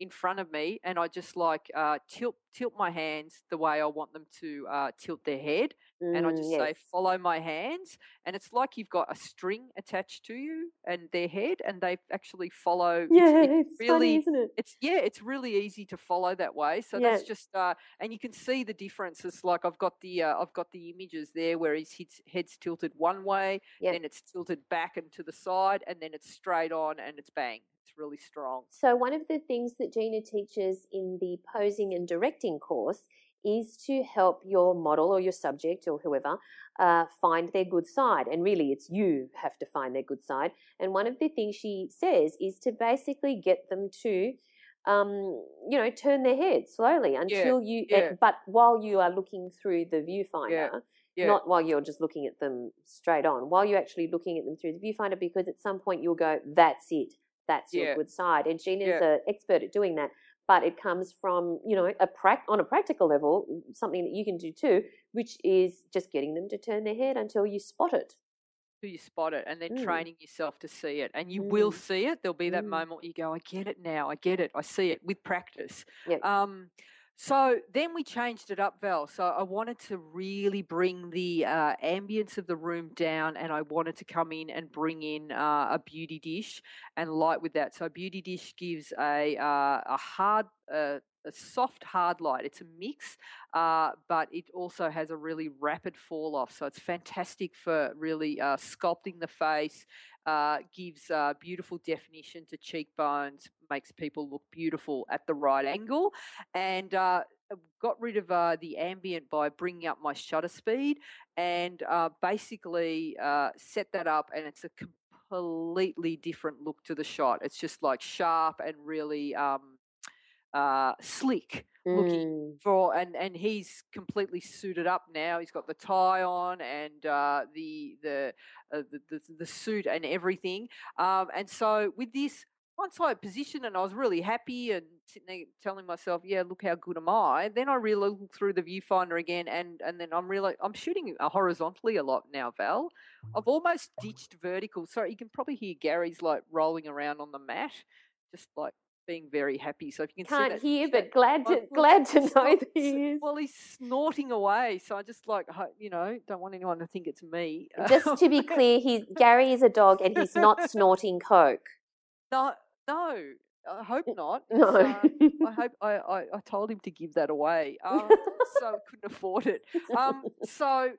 in front of me, and I just like uh, tilt tilt my hands the way I want them to uh, tilt their head, mm, and I just yes. say follow my hands, and it's like you've got a string attached to you and their head, and they actually follow. Yeah, it's, it's, (laughs) it's really, funny, isn't it? It's yeah, it's really easy to follow that way. So yeah. that's just uh, and you can see the differences. Like I've got the uh, I've got the images there where his head's tilted one way, yep. then it's tilted back and to the side, and then it's straight on and it's bang really strong. So, one of the things that Gina teaches in the posing and directing course is to help your model or your subject or whoever uh, find their good side. And really, it's you have to find their good side. And one of the things she says is to basically get them to. Um, you know, turn their head slowly until yeah, you, yeah. but while you are looking through the viewfinder, yeah. Yeah. not while you're just looking at them straight on, while you're actually looking at them through the viewfinder, because at some point you'll go, that's it that's your good side. And Gina's yeah. an expert at doing that. But it comes from, you know, a prac- on a practical level, something that you can do too, which is just getting them to turn their head until you spot it. Until you spot it, and then mm. training yourself to see it, and you mm. will see it. There'll be that mm. moment you go, "I get it now. I get it. I see it." With practice, yep. um, so then we changed it up, Val. So I wanted to really bring the uh, ambience of the room down, and I wanted to come in and bring in uh, a beauty dish and light with that. So a beauty dish gives a uh, a hard. Uh, a soft hard light. It's a mix, uh, but it also has a really rapid fall off. So it's fantastic for really uh, sculpting the face, uh, gives uh, beautiful definition to cheekbones, makes people look beautiful at the right angle, and uh, got rid of uh, the ambient by bringing up my shutter speed and uh, basically uh, set that up, and it's a completely different look to the shot. It's just like sharp and really um, slick looking mm. for and and he's completely suited up now he's got the tie on and uh, the, the, uh, the, the the suit and everything um, and so with this once I positioned and I was really happy and sitting there telling myself, yeah, look how good am I. Then I really look through the viewfinder again and, and then I'm really, I'm shooting horizontally a lot now, Val. I've almost ditched vertical. Sorry, you can probably hear Gary's like rolling around on the mat, just like being very happy. So if you can see can't hear, but glad to glad to (laughs) know that he is. Well, he's snorting away, so I just like you know don't want anyone to think it's me. (laughs) Just to be clear, he's Gary is a dog and he's not snorting coke. (laughs) No, no, I hope not. No, uh, I hope I, I, I, told him to give that away, um, so I couldn't afford it. Um, so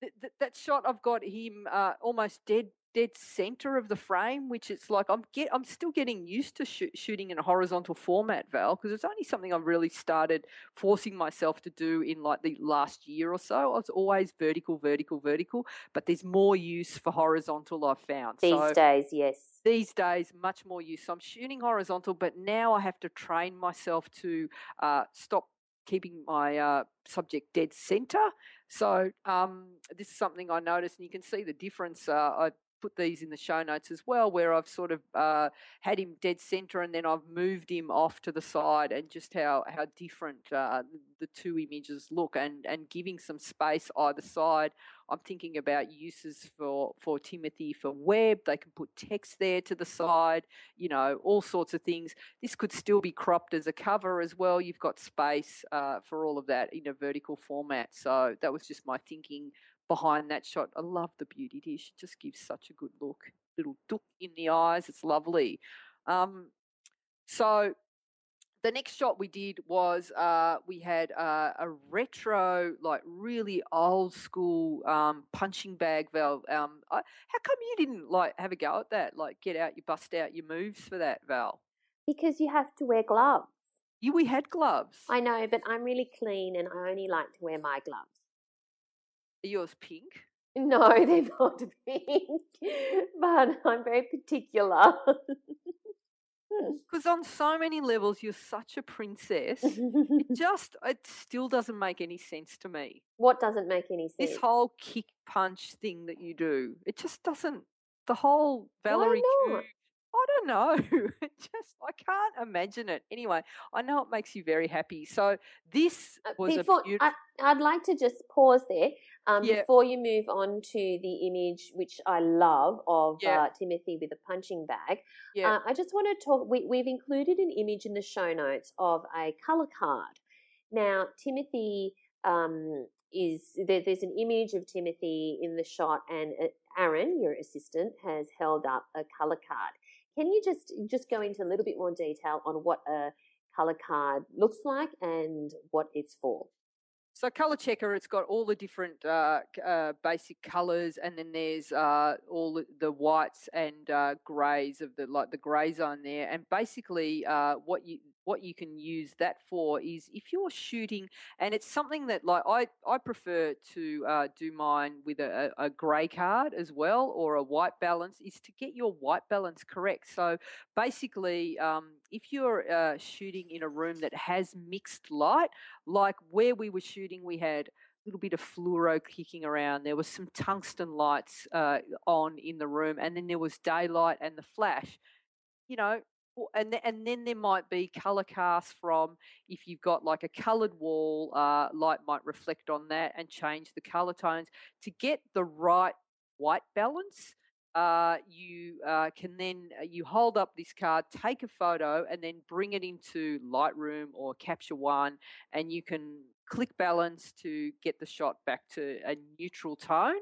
th- th- that shot, I've got him uh, almost dead dead center of the frame, which it's like I'm get I'm still getting used to sh- shooting in a horizontal format, Val, because it's only something I've really started forcing myself to do in like the last year or so. I was always vertical, vertical, vertical, but there's more use for horizontal. I've found these so, days, yes. These days, much more use. So I'm shooting horizontal, but now I have to train myself to uh, stop keeping my uh, subject dead center. So um, this is something I noticed, and you can see the difference. Uh, I put these in the show notes as well, where I've sort of uh, had him dead center and then I've moved him off to the side, and just how how different uh, the two images look, and and giving some space either side. I'm thinking about uses for for Timothy for web. They can put text there to the side, you know, all sorts of things. This could still be cropped as a cover as well. You've got space uh, for all of that in a vertical format. So that was just my thinking behind that shot. I love the beauty dish. It just gives such a good look. Little duck in the eyes. It's lovely. Um, so the next shot we did was uh, we had uh, a retro, like really old school um, punching bag Val. Um, I, how come you didn't like have a go at that? Like get out, you bust out your moves for that, Val? Because you have to wear gloves. You, we had gloves. I know, but I'm really clean and I only like to wear my gloves. Are yours pink? No, (laughs) they're not pink, but (laughs) I'm very particular. Because on so many levels, you're such a princess. it (laughs) just, it still doesn't make any sense to me. What doesn't make any sense? This whole kick punch thing that you do, it just doesn't. The whole Valerie I don't know. (laughs) Just I can't imagine it. Anyway, I know it makes you very happy. So this uh, was Before, a beautiful. I, would like to just pause there um, yeah. before you move on to the image, which I love of yeah. uh, Timothy with a punching bag. Yeah. Uh, I just want to talk. We, we've included an image in the show notes of a color card. Now, Timothy um, is there, there's an image of Timothy in the shot, and uh, Aaron, your assistant, has held up a color card. Can you just just go into a little bit more detail on what a color card looks like and what it's for? So color checker, it's got all the different uh, uh, basic colors, and then there's uh, all the, whites and uh, greys of the like the grey zone there. And basically, uh, what you what you can use that for is if you're shooting, and it's something that like I I prefer to uh, do mine with a, a grey card as well or a white balance is to get your white balance correct. So basically, um, if you're uh, shooting in a room that has mixed light, like where we were shooting, we had a little bit of fluoro kicking around. There was some tungsten lights uh, on in the room, and then there was daylight and the flash. You know, and th- and then there might be color cast from if you've got like a colored wall, uh, light might reflect on that and change the color tones to get the right white balance. Uh, you uh, can then uh, you hold up this card, take a photo, and then bring it into Lightroom or Capture One, and you can click balance to get the shot back to a neutral tone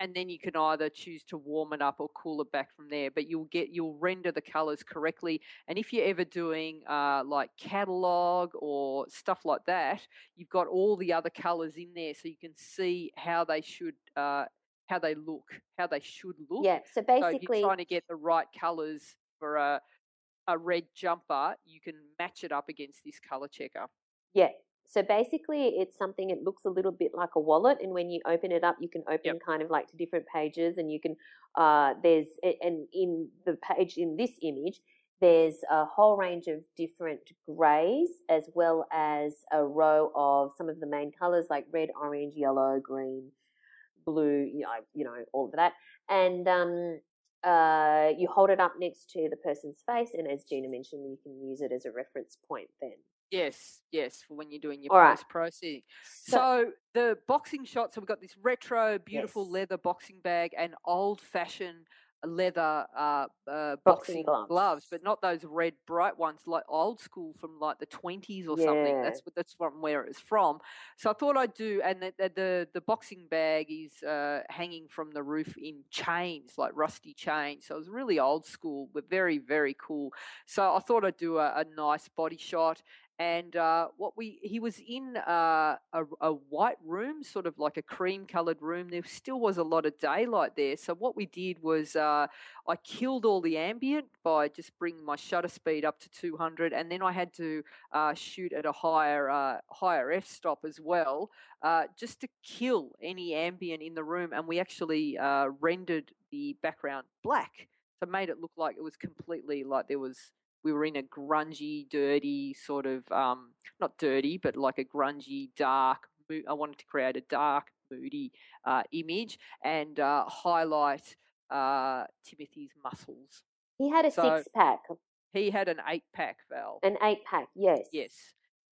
and then you can either choose to warm it up or cool it back from there but you'll get you'll render the colors correctly and if you're ever doing uh, like catalog or stuff like that you've got all the other colors in there so you can see how they should uh, how they look how they should look. Yeah so basically so if you're trying to get the right colors for a a red jumper you can match it up against this color checker. Yeah so basically, it's something, it looks a little bit like a wallet. And when you open it up, you can open yep. kind of like to different pages and you can, uh, there's, and in the page in this image, there's a whole range of different greys as well as a row of some of the main colors like red, orange, yellow, green, blue, you know, you know all of that. And um, uh, you hold it up next to the person's face, and as Gina mentioned, you can use it as a reference point then. Yes, yes, for when you're doing your All post processing. So, so, the boxing shot, so we've got this retro, beautiful yes. leather boxing bag and old fashioned leather uh, uh, boxing, boxing gloves. gloves. but not those red bright ones like old school from like the twenties or yeah. something. That's that's from where it's from. So I thought I'd do, and the the, the, the boxing bag is uh, hanging from the roof in chains, like rusty chains. So it was really old school, but very very cool. So I thought I'd do a, a nice body shot and uh, what we he was in uh, a, a, white room, sort of like a cream coloured room. There still was a lot of daylight there. So what we did was uh, I killed all the ambient by just bringing my shutter speed up to 200, and then I had to uh, shoot at a higher uh, higher f stop as well, uh, just to kill any ambient in the room. And we actually rendered the background black, so made it look like it was completely like there was we were in a grungy, dirty sort of um, not dirty, but like a grungy, dark. I wanted to create a dark, moody uh, image and uh, highlight uh, Timothy's muscles. He had a so six pack. He had an eight pack, Val. An eight pack, yes. Yes.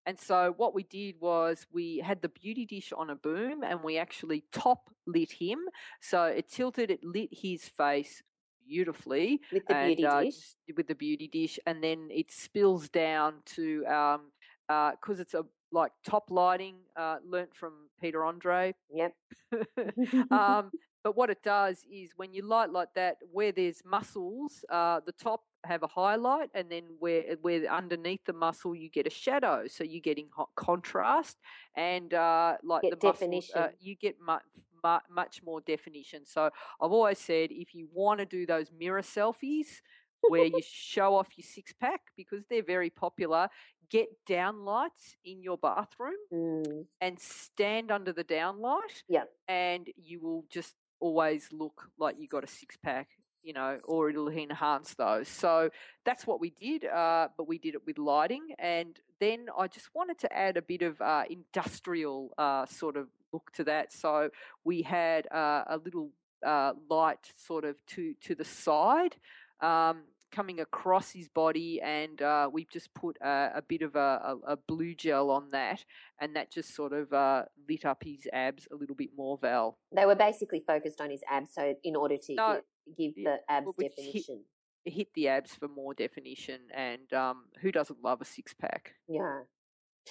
And so what we did was we had the beauty dish on a boom and we actually top lit him. So it tilted, it lit his face beautifully with the and, beauty uh, dish. With the beauty dish, and then it spills down to um because uh, it's a like top lighting uh, learnt from Peter Andre. Yep. (laughs) (laughs) um, but what it does is when you light like that, where there's muscles, uh, the top have a highlight, and then where where underneath the muscle you get a shadow, so you're getting hot contrast and uh, like get the muscles, uh, you get mu- mu- much more definition. So I've always said if you want to do those mirror selfies where you (laughs) show off your six pack because they're very popular, get downlights in your bathroom mm. and stand under the downlight. Yeah. And you will just always look like you got a six pack you know, or it'll enhance those. So that's what we did, uh, but we did it with lighting. And then I just wanted to add a bit of uh, industrial uh, sort of look to that. So we had uh, a little uh, light sort of to to the side. Um, coming across his body, and uh, we've just put a, a bit of a, a, a, blue gel on that, and that just sort of uh, lit up his abs a little bit more. Val. They were basically focused on his abs, so in order to no, give, give the abs definition. Hit, hit, the abs for more definition, and um, who doesn't love a six pack? Yeah.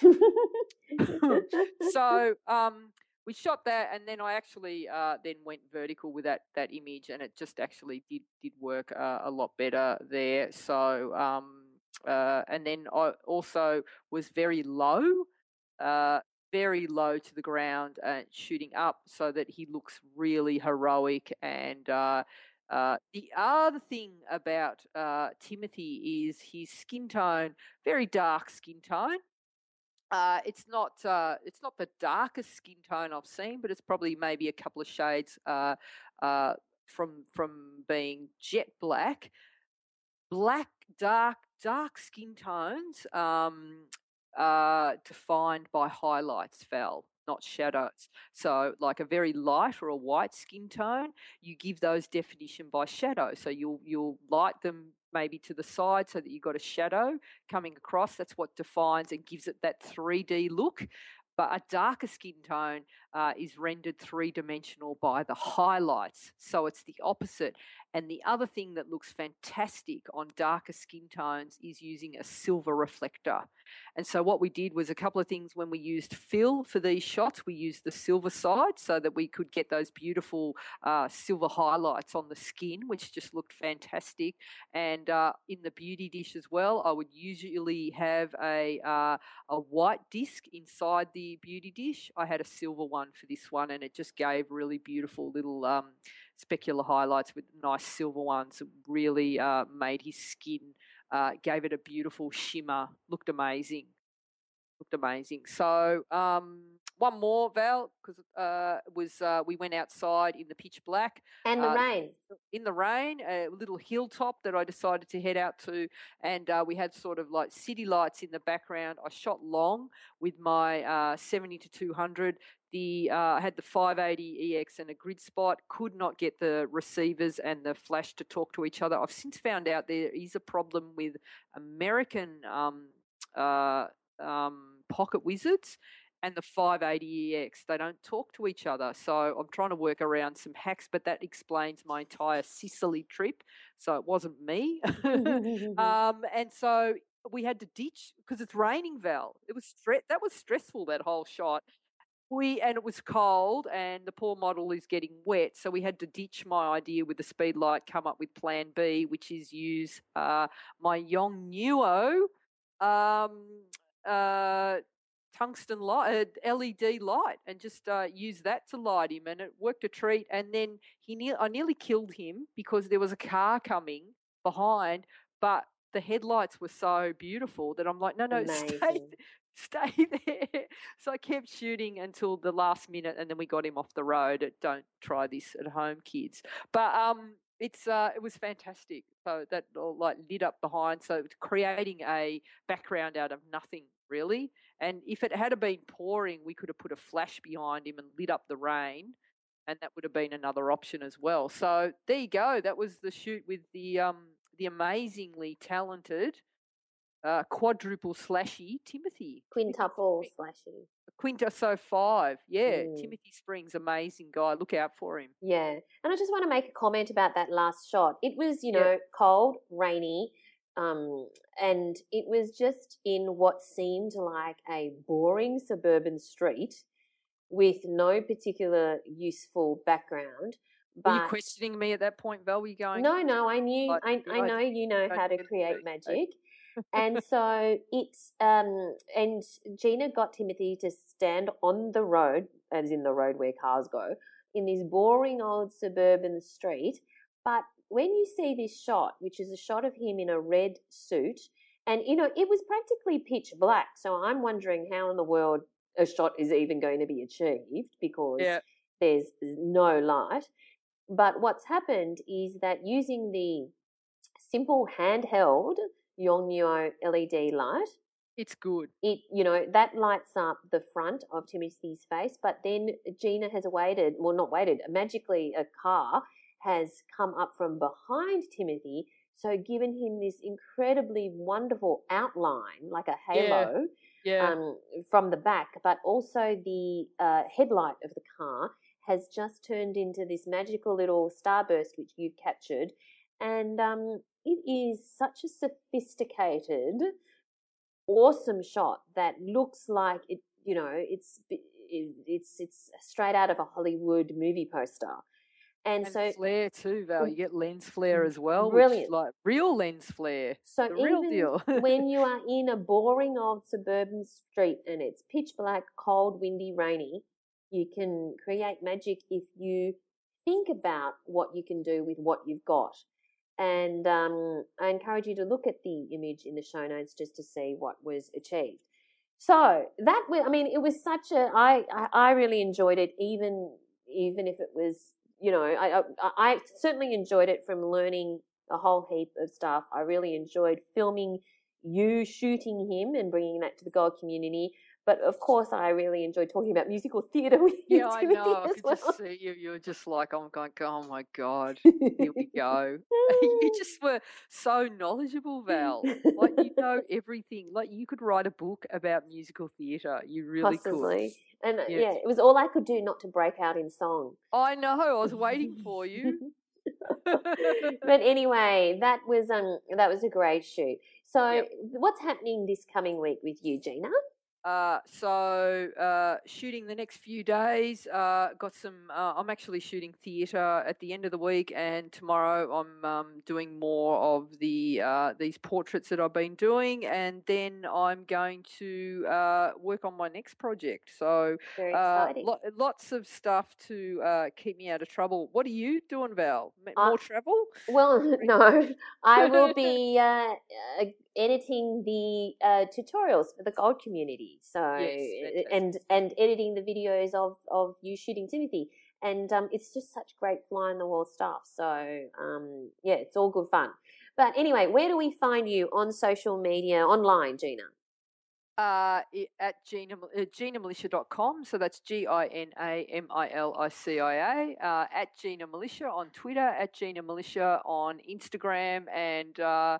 (laughs) (laughs) so um, we shot that, and then I actually uh, then went vertical with that that image, and it just actually did did work uh, a lot better there. So um, uh, and then I also was very low, uh, very low to the ground, and uh, shooting up so that he looks really heroic. And uh, the other thing about Timothy is his skin tone, very dark skin tone. Uh, it's not uh, it's not the darkest skin tone I've seen, but it's probably maybe a couple of shades uh, uh from from being jet black, black, dark, dark skin tones um, defined by highlights. Fell not shadows. So, like a very light or a white skin tone, you give those definition by shadow. So you'll you'll light them maybe to the side so that you've got a shadow coming across. That's what defines and gives it that 3D look. But a darker skin tone uh, is rendered three dimensional by the highlights. So it's the opposite. And the other thing that looks fantastic on darker skin tones is using a silver reflector. And so what we did was a couple of things when we used fill for these shots, we used the silver side so that we could get those beautiful uh, silver highlights on the skin, which just looked fantastic. And uh, in the beauty dish as well, I would usually have a, uh, a white disc inside the beauty dish. I had a silver one for this one and it just gave really beautiful little um, specular highlights with nice silver ones. Really uh, made his skin, uh, gave it a beautiful shimmer. Looked amazing. Looked amazing. So um, one more, Val, because uh, was uh, we went outside in the pitch black and the uh, rain. In the rain, a little hilltop that I decided to head out to, and uh, we had sort of like city lights in the background. I shot long with my uh, 70 to 200. The uh, I had the 580 EX and a grid spot. Could not get the receivers and the flash to talk to each other. I've since found out there is a problem with American um, um, PocketWizards and the 580EX. They don't talk to each other. So I'm trying to work around some hacks, but that explains my entire Sicily trip. So it wasn't me. (laughs) (laughs) um, and so we had to ditch because it's raining, Val. It was stre- that was stressful that whole shot. We and it was cold, and the poor model is getting wet, so we had to ditch my idea with the speed light. Come up with Plan B, which is use uh, my Yongnuo um, uh, tungsten light, uh, LED light, and just uh, use that to light him, and it worked a treat. And then he, ne- I nearly killed him because there was a car coming behind, but the headlights were so beautiful that I'm like, no, no, (laughs) Amazing. stay, stay there. So I kept shooting until the last minute, and then we got him off the road. Don't try this at home, kids. But um, it's uh, it was fantastic. So that all like lit up behind, so creating a background out of nothing really. And if it had been pouring, we could have put a flash behind him and lit up the rain, and that would have been another option as well. So there you go. That was the shoot with the um, the amazingly talented uh, quadruple slashy Timothy. Quintuple slashy. Quinta so five, yeah. Mm. Timothy Springs, amazing guy. Look out for him. Yeah, and I just want to make a comment about that last shot. It was, you know, yeah. cold, rainy, um, and it was just in what seemed like a boring suburban street with no particular useful background. But Were you questioning me at that point, Val? Were you going? No, no. I knew. Like, I, I know you know how to create magic, (laughs) and so it's um and Gina got Timothy to stand on the road, as in the road where cars go, in this boring old suburban street, but when you see this shot, which is a shot of him in a red suit, and you know, it was practically pitch black. So I'm wondering how in the world a shot is even going to be achieved because yeah. there's no light. But what's happened is that using the simple handheld Yongnuo LED light, it's good. It you know that lights up the front of Timothy's face, but then Gina has waited, well not waited, magically a car has come up from behind Timothy, so given him this incredibly wonderful outline, like a halo, yeah. Yeah. Um, from the back, but also the uh, headlight of the car has just turned into this magical little starburst which you've captured, and um, it is such a sophisticated, awesome shot that looks like it. You know, it's it's it's straight out of a Hollywood movie poster. And, and, so flare too, Val. You get lens flare as well, brilliant, like real lens flare. So the real deal. (laughs) when you are in a boring old suburban street and it's pitch black, cold, windy, rainy, you can create magic if you think about what you can do with what you've got. And um, I encourage you to look at the image in the show notes just to see what was achieved. So that, I mean, it was such a. I I really enjoyed it, even even if it was you know, I, I, I certainly enjoyed it from learning a whole heap of stuff. I really enjoyed filming you shooting him and bringing that to the gold community. But of course, I really enjoyed talking about musical theatre (laughs) with you. Yeah, I know. I could well. just see you. You were just like, I'm going, oh my God, here we (laughs) go. (laughs) you just were so knowledgeable, Val. Like, you know everything. Like, you could write a book about musical theatre. You really Possibly. could. And yes. yeah, it was all I could do not to break out in song. I know. I was waiting for you. but anyway, that was um that was a great shoot. So, yep. what's happening this coming week with you, Gina? Uh, so uh, shooting the next few days. Uh, got some. Uh, I'm actually shooting theatre at the end of the week, and tomorrow I'm um, doing more of the uh, these portraits that I've been doing, and then I'm going to uh, work on my next project. So lo- lots of stuff to keep me out of trouble. What are you doing, Val? More travel? Well, (laughs) no. I will (laughs) be editing the uh, tutorials for the gold community. So yes, and and editing the videos of of you shooting Timothy, and um, it's just such great fly on the wall stuff. So um, yeah, it's all good fun. But anyway, where do we find you on social media online, Gina? Uh, at Gina, uh, ginamilicia.com. So that's G I N A M I L I C I A. Uh, at Gina Milicia on Twitter, at Gina Milicia on Instagram, and uh,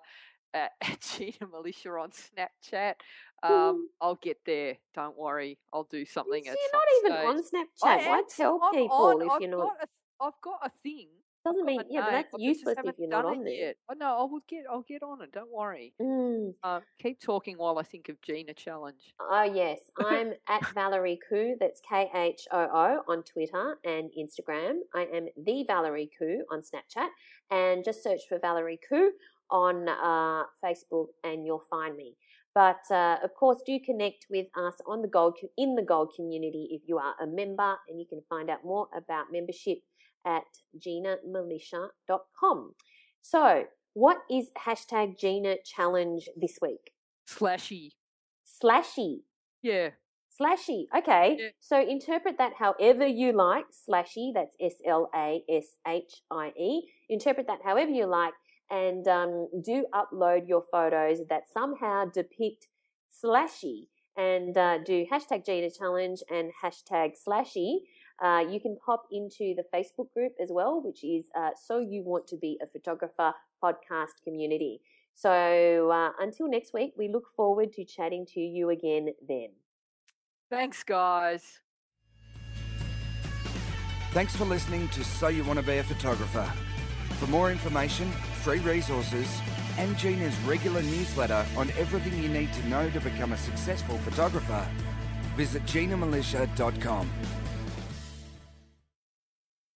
at, (laughs) at Gina Milicia on Snapchat. Um, I'll get there. Don't worry. I'll do something. So you're not even on Snapchat. I Why tell people on, if I've you're not? A, I've got a thing doesn't mean yeah, but that's useless if you're not on there. Yet. Oh, no, I will get I'll get on it. Don't worry. Mm. Um, keep talking while I think of Gina challenge. Oh yes, I'm (laughs) at Valerie Khoo. That's K H O O on Twitter and Instagram. I am the Valerie Khoo on Snapchat, and just search for Valerie Khoo on uh, Facebook, and you'll find me. But uh, of course, do connect with us on the gold in the gold community if you are a member, and you can find out more about membership at ginamilicia.com. So, what is hashtag Gina challenge this week? Slashy. Slashy. Yeah. Slashy. Okay. Yeah. So interpret that however you like. Slashy. That's S L A S H I E. Interpret that however you like, and um, do upload your photos that somehow depict slashy, and uh, do hashtag Gina challenge and hashtag slashy uh, you can pop into the Facebook group as well, which is uh, So You Want to Be a Photographer podcast community. So uh, until next week, we look forward to chatting to you again then. Thanks, guys. Thanks for listening to So You Want to Be a Photographer. For more information, free resources, and Gina's regular newsletter on everything you need to know to become a successful photographer, visit ginamilicia.com.